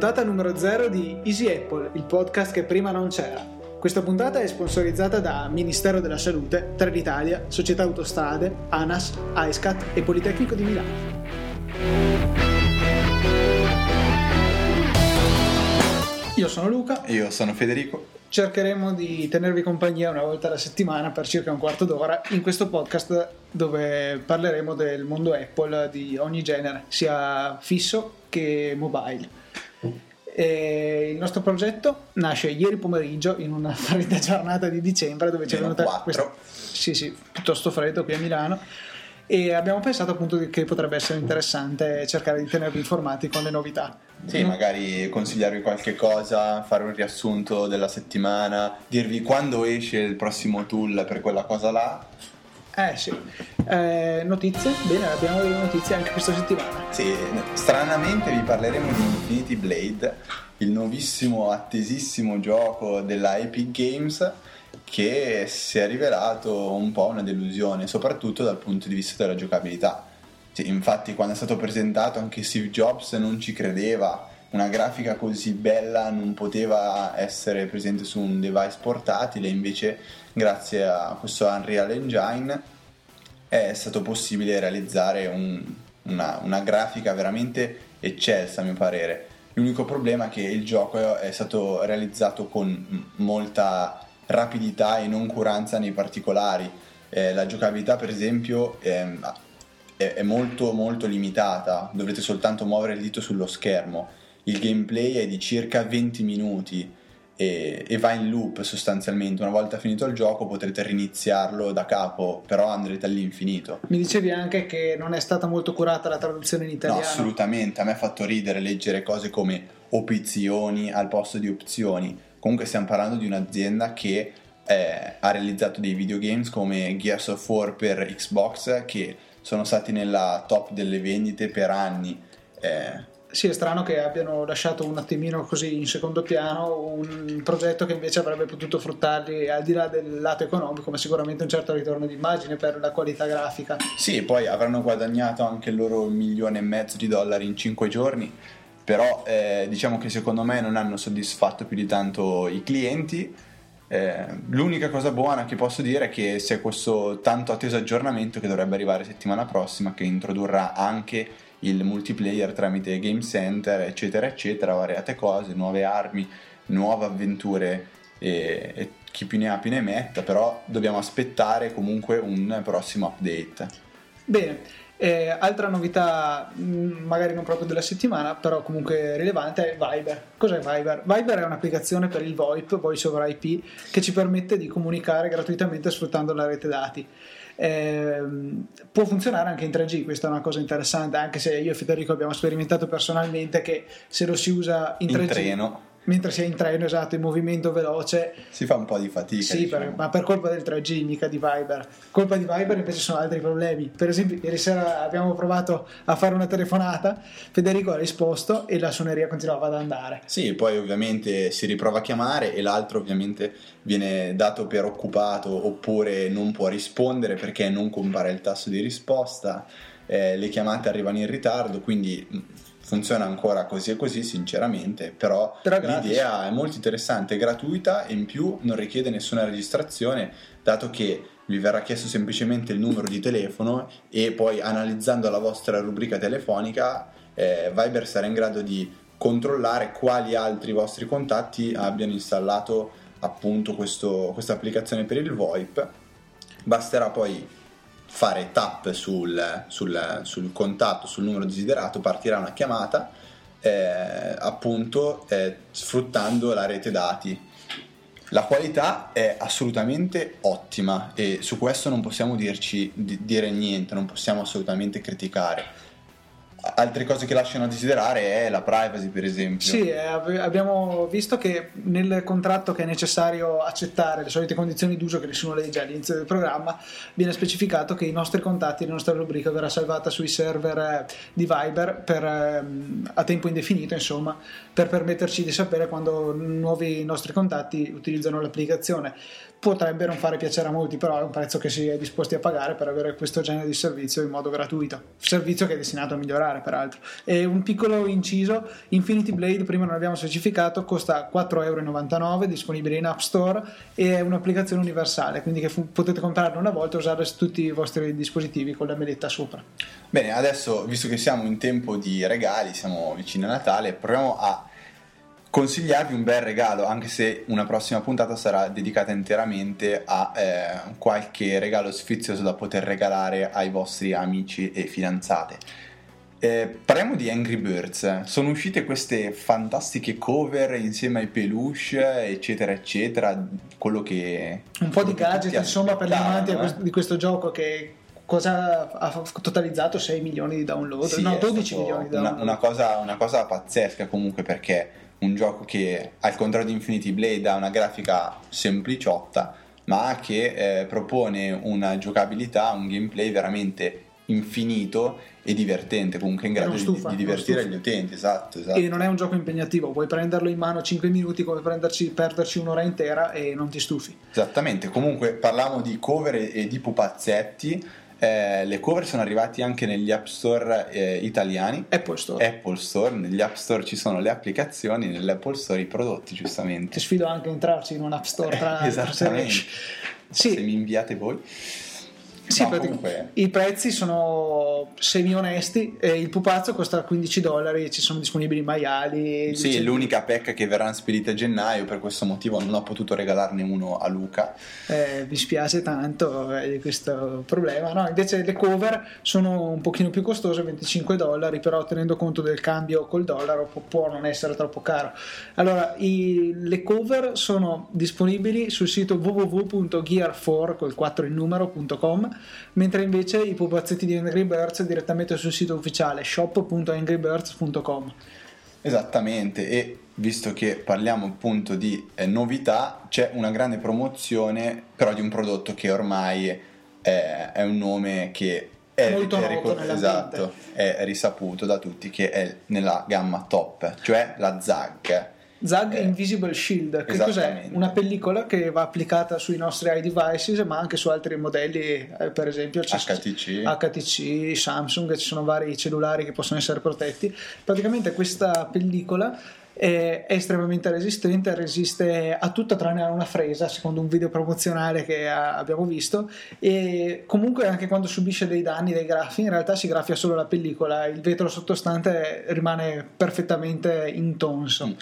puntata numero 0 di Easy Apple, il podcast che prima non c'era. Questa puntata è sponsorizzata da Ministero della Salute, Trenitalia, Società Autostrade, ANAS, AESCAT e Politecnico di Milano. Io sono Luca. Io sono Federico. Cercheremo di tenervi compagnia una volta alla settimana per circa un quarto d'ora in questo podcast dove parleremo del mondo Apple di ogni genere, sia fisso che mobile. E il nostro progetto nasce ieri pomeriggio in una fredda giornata di dicembre dove c'è venuta questa sì, sì, piuttosto freddo qui a Milano. E abbiamo pensato appunto che potrebbe essere interessante cercare di tenervi informati con le novità. Sì, magari consigliarvi qualche cosa, fare un riassunto della settimana, dirvi quando esce il prossimo tool per quella cosa là eh sì. Eh, notizie? Bene, abbiamo delle notizie anche questa settimana. Sì, stranamente vi parleremo di Infinity Blade, il nuovissimo, attesissimo gioco della Epic Games che si è rivelato un po' una delusione, soprattutto dal punto di vista della giocabilità. Sì, infatti quando è stato presentato anche Steve Jobs non ci credeva, una grafica così bella non poteva essere presente su un device portatile, invece grazie a questo Unreal Engine è stato possibile realizzare un, una, una, grafica veramente eccelsa a mio parere. L'unico problema è che il gioco è stato realizzato con molta rapidità e noncuranza nei particolari. Eh, la giocabilità per esempio è, è molto molto limitata, dovrete soltanto muovere il dito sullo schermo. Il gameplay è di circa 20 minuti e, e, va in loop sostanzialmente. Una volta finito il gioco potrete riniziarlo da capo, però andrete all'infinito. Mi dicevi anche che non è stata molto curata la traduzione in italiano. No, assolutamente, a me ha fatto ridere leggere cose come opzioni al posto di opzioni. Comunque stiamo parlando di un'azienda che eh, ha realizzato dei videogames come Gears of War per Xbox che sono stati nella top delle vendite per anni. Eh, sì, è strano che abbiano lasciato un attimino così in secondo piano un progetto che invece avrebbe potuto fruttarli al di là del lato economico, ma sicuramente un certo ritorno di immagine per la qualità grafica. Sì, poi avranno guadagnato anche il loro milione e mezzo di dollari in cinque giorni, però eh, diciamo che secondo me non hanno soddisfatto più di tanto i clienti. Eh, l'unica cosa buona che posso dire è che c'è questo tanto atteso aggiornamento che dovrebbe arrivare settimana prossima che introdurrà anche il multiplayer tramite Game Center, eccetera, eccetera, variate cose, nuove armi, nuove avventure e, e chi più ne ha più ne metta, però dobbiamo aspettare comunque un prossimo update. Bene, eh, altra novità, mm, magari non proprio della settimana, però comunque rilevante, è Viber. Cos'è Viber? Viber è un'applicazione per il VoIP, Voice over IP, che ci permette di comunicare gratuitamente sfruttando la rete dati. Eh, può funzionare anche in 3G, questa è una cosa interessante, anche se io e Federico abbiamo sperimentato personalmente che se lo si usa in, in 3G... Treno mentre si è in treno, esatto, in movimento veloce. Si fa un po' di fatica. Sì, diciamo. per, ma per colpa del 3G, mica di Viber. Colpa di Viber invece sono altri problemi. Per esempio, ieri sera abbiamo provato a fare una telefonata, Federico ha risposto e la suoneria continuava ad andare. Sì, poi ovviamente si riprova a chiamare e l'altro ovviamente viene dato per occupato oppure non può rispondere perché non compare il tasto di risposta. Eh, le chiamate arrivano in ritardo, quindi funziona ancora così e così sinceramente però, l'idea è molto interessante è gratuita e in più non richiede nessuna registrazione dato che vi verrà chiesto semplicemente il numero di telefono e poi analizzando la vostra rubrica telefonica eh, Viber sarà in grado di controllare quali altri vostri contatti abbiano installato appunto questa applicazione per il VoIP. Basterà poi fare tap sul, sul, sul contatto, sul numero desiderato, partirà una chiamata eh, appunto eh, sfruttando la rete dati. La qualità è assolutamente ottima e su questo non possiamo dirci, dire niente, non possiamo assolutamente criticare altre cose che lasciano a desiderare è la privacy, per esempio. Sì, eh, abbiamo visto che nel contratto che è necessario accettare, le solite condizioni d'uso che nessuno legge all'inizio del programma, viene specificato che i nostri contatti, la nostra rubrica verrà salvata sui server eh, di Viber per, ehm, a tempo indefinito, insomma, per permetterci di sapere quando nuovi nostri contatti utilizzano l'applicazione potrebbe non fare piacere a molti, però è un prezzo che si è disposti a pagare per avere questo genere di servizio in modo gratuito. Servizio che è destinato a migliorare giocare peraltro. E un piccolo inciso, Infinity Blade, prima non abbiamo specificato, costa 4,99€, disponibile in App Store e è un'applicazione universale, quindi fu- potete comprarla una volta e usarla su tutti i vostri dispositivi con la meletta sopra. Bene, adesso visto che siamo in tempo di regali, siamo vicini a Natale, proviamo a consigliarvi un bel regalo, anche se una prossima puntata sarà dedicata interamente a eh, qualche regalo sfizioso da poter regalare ai vostri amici e fidanzate. Eh, parliamo di Angry Birds. Sono uscite queste fantastiche cover insieme ai peluche, eccetera, eccetera. Quello che. Un po' di gadget, insomma, per gli amanti eh. di questo gioco che cosa ha totalizzato 6 milioni di download, Sì, no, è 12 stato milioni di una, download. una cosa, una cosa pazzesca comunque perché un gioco che al contrario di Infinity Blade ha una grafica sempliciotta ma che eh, propone una giocabilità, un gameplay veramente infinito e divertente comunque in grado di, stufa, di non divertire gli utenti esatto, esatto. E non è un gioco impegnativo, puoi prenderlo in mano 5 minuti come prenderci, perderci un'ora intera e non ti stufi. Esattamente, comunque parliamo di cover e, di pupazzetti eh, le cover sono arrivate anche negli app store eh, italiani Apple Store. Apple Store, negli App Store ci sono le applicazioni, nell'Apple Store i prodotti, giustamente. Ti sfido anche a entrarci in un App Store tra se Esattamente. Se Sì, mi inviate voi. Sì, No, comunque- i prezzi sono semi onesti. eh, il pupazzo costa 15 dollari, ci sono disponibili maiali. Sì, dice- l'unica pecca che verranno spedite a gennaio, per questo motivo non ho potuto regalarne uno a Luca. Eh, mi spiace tanto eh, questo problema. No, invece le cover sono un pochino più costose, 25 dollari, però tenendo conto del cambio col dollaro può, può non essere troppo caro. Allora, i- le cover sono disponibili sul sito www.gear4 col 4 in numero.com, mentre invece i pupazzetti di Angry Birds direttamente sul sito ufficiale shop.angrybirds.com. Esattamente, e visto che parliamo appunto di eh, novità, c'è una grande promozione però di un prodotto che ormai è, è un nome che è, Molto è ricor- esatto, è risaputo da tutti che è nella gamma top, cioè la ZAG. Zag Eh, Invisible Shield, che cos'è? Una pellicola che va applicata sui nostri iDevices, ma anche su altri modelli, eh, per esempio HTC. HTC, Samsung, ci sono vari cellulari che possono essere protetti. Praticamente questa pellicola è, estremamente resistente, resiste a tutto tranne a una fresa, secondo un video promozionale che a- abbiamo visto, e comunque anche quando subisce dei danni, dei graffi, in realtà si graffia solo la pellicola, il vetro sottostante rimane perfettamente intonso. Mm.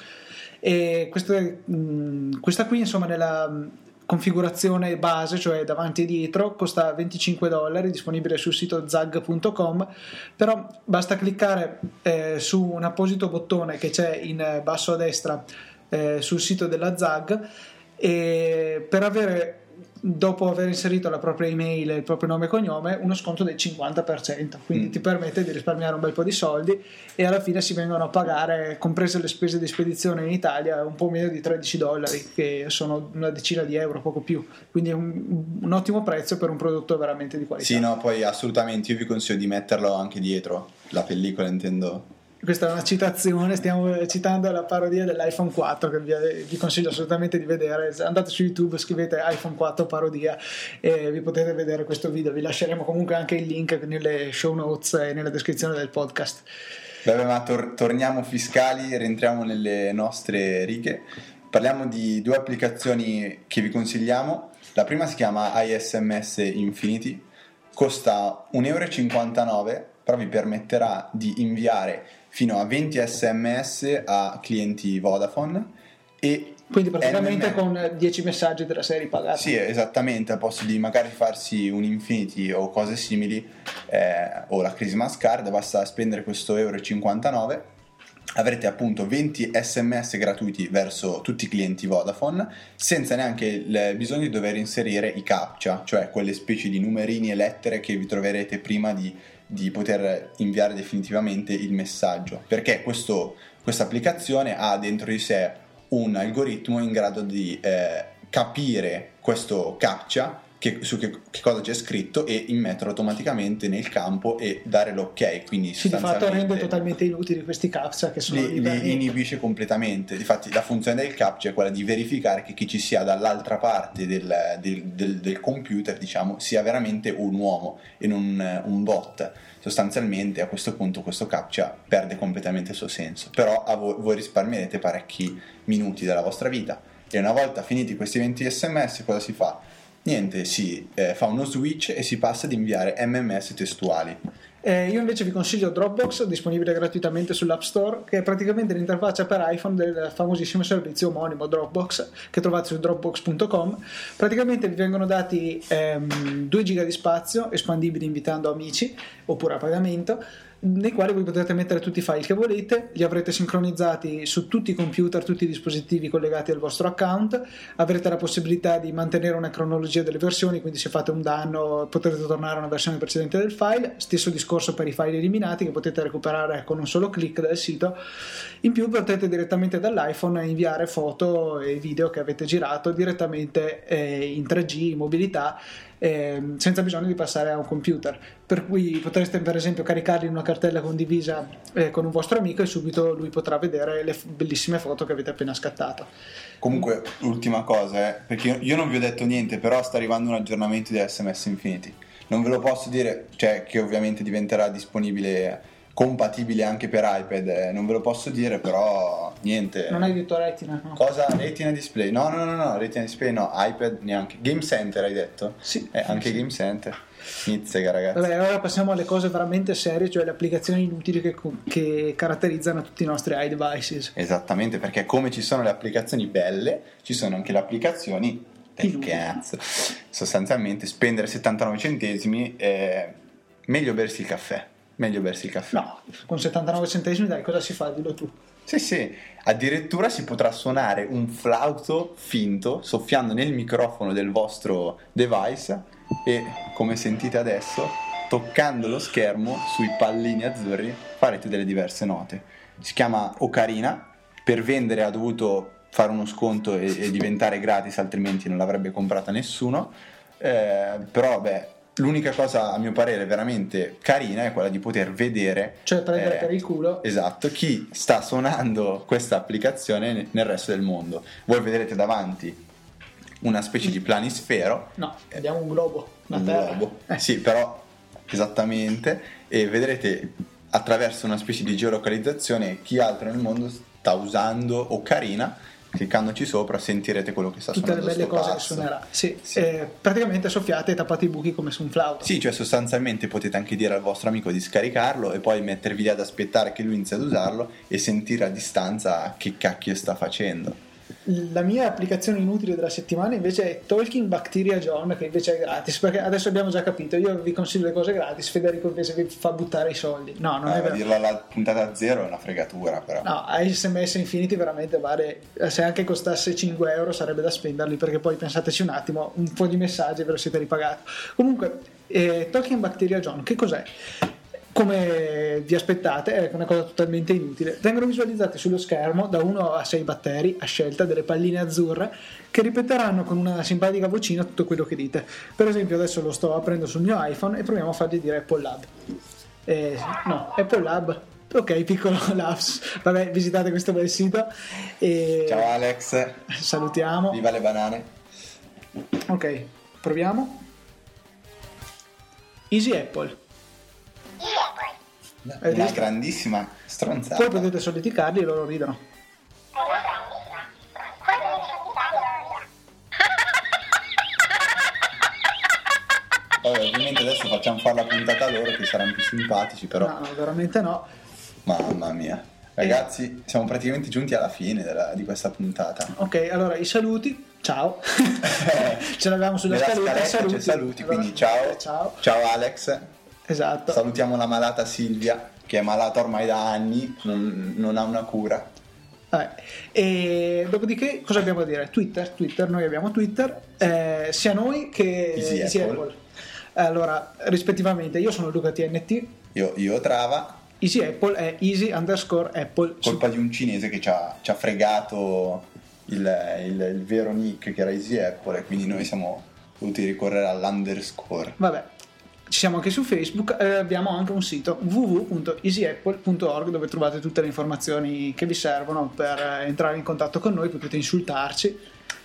E queste- mh, questa qui, insomma, nella mh, configurazione base, cioè davanti e dietro, costa 25 dollari, disponibile sul sito zag.com, però basta cliccare eh, su un apposito bottone che c'è in basso a destra eh, sul sito della Zag e per avere dopo aver inserito la propria email e il proprio nome e cognome uno sconto del 50% quindi Mm. ti permette di risparmiare un bel po' di soldi e alla fine si vengono a pagare comprese le spese di spedizione in Italia un po' meno di 13 dollari che sono una decina di euro poco più quindi è un, un ottimo prezzo per un prodotto veramente di qualità Sì, no, poi assolutamente io vi consiglio di metterlo anche dietro, la pellicola intendo. Questa è una citazione, stiamo citando la parodia dell'iPhone 4 che vi, vi consiglio assolutamente di vedere. Andate su YouTube, scrivete iPhone 4 parodia e vi potete vedere questo video. Vi lasceremo comunque anche il link nelle show notes e nella descrizione del podcast. Vabbè, ma tor- torniamo fiscali, rientriamo nelle nostre righe. Parliamo di due applicazioni che vi consigliamo. La prima si chiama ISMS Infinity, costa 1,59 euro, però vi permetterà di inviare fino a 20 sms a clienti Vodafone e Quindi praticamente NMS. con 10 messaggi della serie pagata. Sì, esattamente, al posto di magari farsi un Infinity o cose simili, eh, o la Christmas Card, basta spendere questo euro e 59. Avrete appunto 20 sms gratuiti verso tutti i clienti Vodafone senza neanche il bisogno di dover inserire i captcha, cioè quelle specie di numerini e lettere che vi troverete prima di, di poter inviare definitivamente il messaggio. Perché questa applicazione ha dentro di sé un algoritmo in grado di eh, capire questo captcha che, su che, che, cosa c'è scritto e immettere automaticamente nel campo e dare l'ok. Quindi sì, di fatto rende totalmente inutili questi captcha che sono li, li inibisce completamente. Difatti, la funzione del captcha è quella di verificare che chi ci sia dall'altra parte del, del, del, del computer, diciamo, sia veramente un uomo e non un bot. Sostanzialmente a questo punto questo captcha perde completamente il suo senso. Però voi, voi risparmierete parecchi minuti della vostra vita. E una volta finiti questi 20 sms, cosa si fa? Niente, si eh, fa uno switch e si passa ad inviare MMS testuali. Eh, io invece vi consiglio Dropbox, disponibile gratuitamente sull'App Store, che è praticamente l'interfaccia per iPhone del famosissimo servizio omonimo Dropbox, che trovate su dropbox.com. Praticamente vi vengono dati ehm, 2 GB di spazio, espandibili invitando amici, oppure a pagamento, nei quali voi potrete mettere tutti i file che volete, li avrete sincronizzati su tutti i computer, tutti i dispositivi collegati al vostro account, avrete la possibilità di mantenere una cronologia delle versioni, quindi se fate un danno potrete tornare a una versione precedente del file, stesso discorso per i file eliminati che potete recuperare con un solo clic dal sito, in più potete direttamente dall'iPhone inviare foto e video che avete girato direttamente eh, in 3G, in mobilità, eh, senza bisogno di passare a un computer. Per cui potreste per esempio caricarli in una cartella condivisa eh, con un vostro amico e subito lui potrà vedere le bellissime foto che avete appena scattato. Comunque, ultima cosa, eh, perché io non vi ho detto niente, però sta arrivando un aggiornamento di SMS Infinity. Non ve lo posso dire, cioè che ovviamente diventerà disponibile compatibile anche per iPad, eh, non ve lo posso dire, però niente. Non hai detto Retina? No. Cosa? Retina Display? No, no, no, no, Retina Display no, iPad neanche. Game Center hai detto? Sì. Eh, anche sì. Game Center. Nizzega ragazzi. Vabbè, allora passiamo alle cose veramente serie, cioè le applicazioni inutili che, che caratterizzano tutti i nostri iDevices. Esattamente, perché come ci sono le applicazioni belle, ci sono anche le applicazioni del cazzo. Sostanzialmente spendere 79 centesimi è meglio bersi il caffè meglio bersi il caffè. No, con 79 centesimi dai, cosa si fa? Dillo tu. Sì, sì, addirittura si potrà suonare un flauto finto soffiando nel microfono del vostro device e, come sentite adesso, toccando lo schermo sui pallini azzurri farete delle diverse note. Si chiama Ocarina, per vendere ha dovuto fare uno sconto e, e diventare gratis, altrimenti non l'avrebbe comprata nessuno. Eh, però, beh, L'unica cosa, a mio parere, veramente carina è quella di poter vedere. Cioè, prendere eh, per il culo. Esatto, chi sta suonando questa applicazione nel resto del mondo. Voi vedrete davanti una specie di planisfero. No, abbiamo un globo. un terra. globo. Eh. Sì, però esattamente. E vedrete attraverso una specie di geolocalizzazione chi altro nel mondo sta usando Ocarina cliccandoci sopra sentirete quello che sta Tutte suonando. Tutte le belle cose che suonerà. Sì, sì. Eh, praticamente soffiate e tappate i buchi come su un flauto. Sì, cioè sostanzialmente potete anche dire al vostro amico di scaricarlo e poi mettervi lì ad aspettare che lui inizi ad usarlo e sentire a distanza che cacchio sta facendo. La mia applicazione inutile della settimana invece è Talking Bacteria John, che invece è gratis, perché adesso abbiamo già capito, io vi consiglio le cose gratis, Federico invece vi fa buttare i soldi. No, non eh, è vero. dirla alla puntata zero è una fregatura, però. No, SMS Infinity veramente vale, se anche costasse 5 euro sarebbe da spenderli, perché poi pensateci un attimo, un po' di messaggi ve lo siete ripagati. Comunque, eh, Talking Bacteria John, che cos'è? Come vi aspettate, è una cosa totalmente inutile. Vengono visualizzati sullo schermo da 1 a 6 batteri a scelta delle palline azzurre che ripeteranno con una simpatica vocina tutto quello che dite. Per esempio, adesso lo sto aprendo sul mio iPhone e proviamo a fargli dire Apple Lab. Eh, no, Apple Lab. Ok, piccolo Labs. Vabbè, visitate questo bel sito. E... Ciao Alex. Salutiamo. Viva le banane. Ok, proviamo. Easy Apple. Una visto? grandissima stronzata. Poi potete solleticarli e loro ridono. Vabbè, ovviamente adesso facciamo fare la puntata a loro che saranno più simpatici, però. No, no veramente no. Mamma mia. Ragazzi, siamo praticamente giunti alla fine della, di questa puntata. Ok, allora i saluti. Ciao. Ce l'abbiamo sulla scaletta. Saluti. saluti, allora, quindi ciao. Ciao. Ciao Alex. Esatto. Salutiamo la malata Silvia, che è malata ormai da anni, non, non ha una cura. Eh, e dopodiché cosa abbiamo da dire? Twitter, Twitter, noi abbiamo Twitter, eh, sia noi che Easy, Easy Apple. Apple. Allora, rispettivamente, io sono Luca TNT. Io, io Trava. Easy Apple è easy underscore Apple. Colpa di un cinese che ci ha, ci ha fregato il, il, il, vero nick che era Easy Apple e quindi noi siamo dovuti ricorrere all'underscore. Vabbè, ci siamo anche su Facebook, eh, abbiamo anche un sito www.easyapple.org dove trovate tutte le informazioni che vi servono per eh, entrare in contatto con noi, potete insultarci.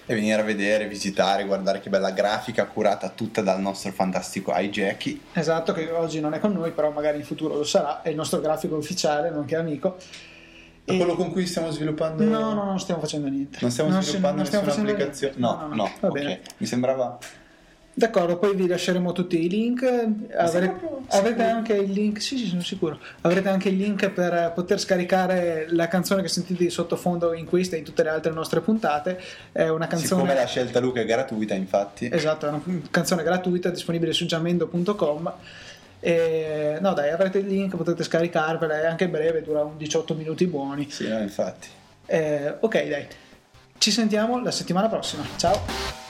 E venire a vedere, visitare, guardare che bella grafica curata tutta dal nostro fantastico iJackie. Esatto, che oggi non è con noi, però magari in futuro lo sarà, è il nostro grafico ufficiale, nonché amico. E quello con cui stiamo sviluppando? No, no, non stiamo facendo niente. Non stiamo sviluppando non stiamo nessuna applicazione? Niente. No, no, no, va okay. bene. Mi sembrava D'accordo, poi vi lasceremo tutti i link. Avre- avrete anche il link, sì, sì, sono sicuro. Avrete anche il link per poter scaricare la canzone che sentite di sottofondo in questa e in tutte le altre nostre puntate. È una canzone. Siccome la scelta Luca è gratuita, infatti. Esatto, è una canzone gratuita disponibile su jamendo.com. E, no, dai, avrete il link, potete scaricarvela. È anche breve, dura 18 minuti buoni. Sì, no, infatti. Eh, ok, dai. Ci sentiamo la settimana prossima. Ciao.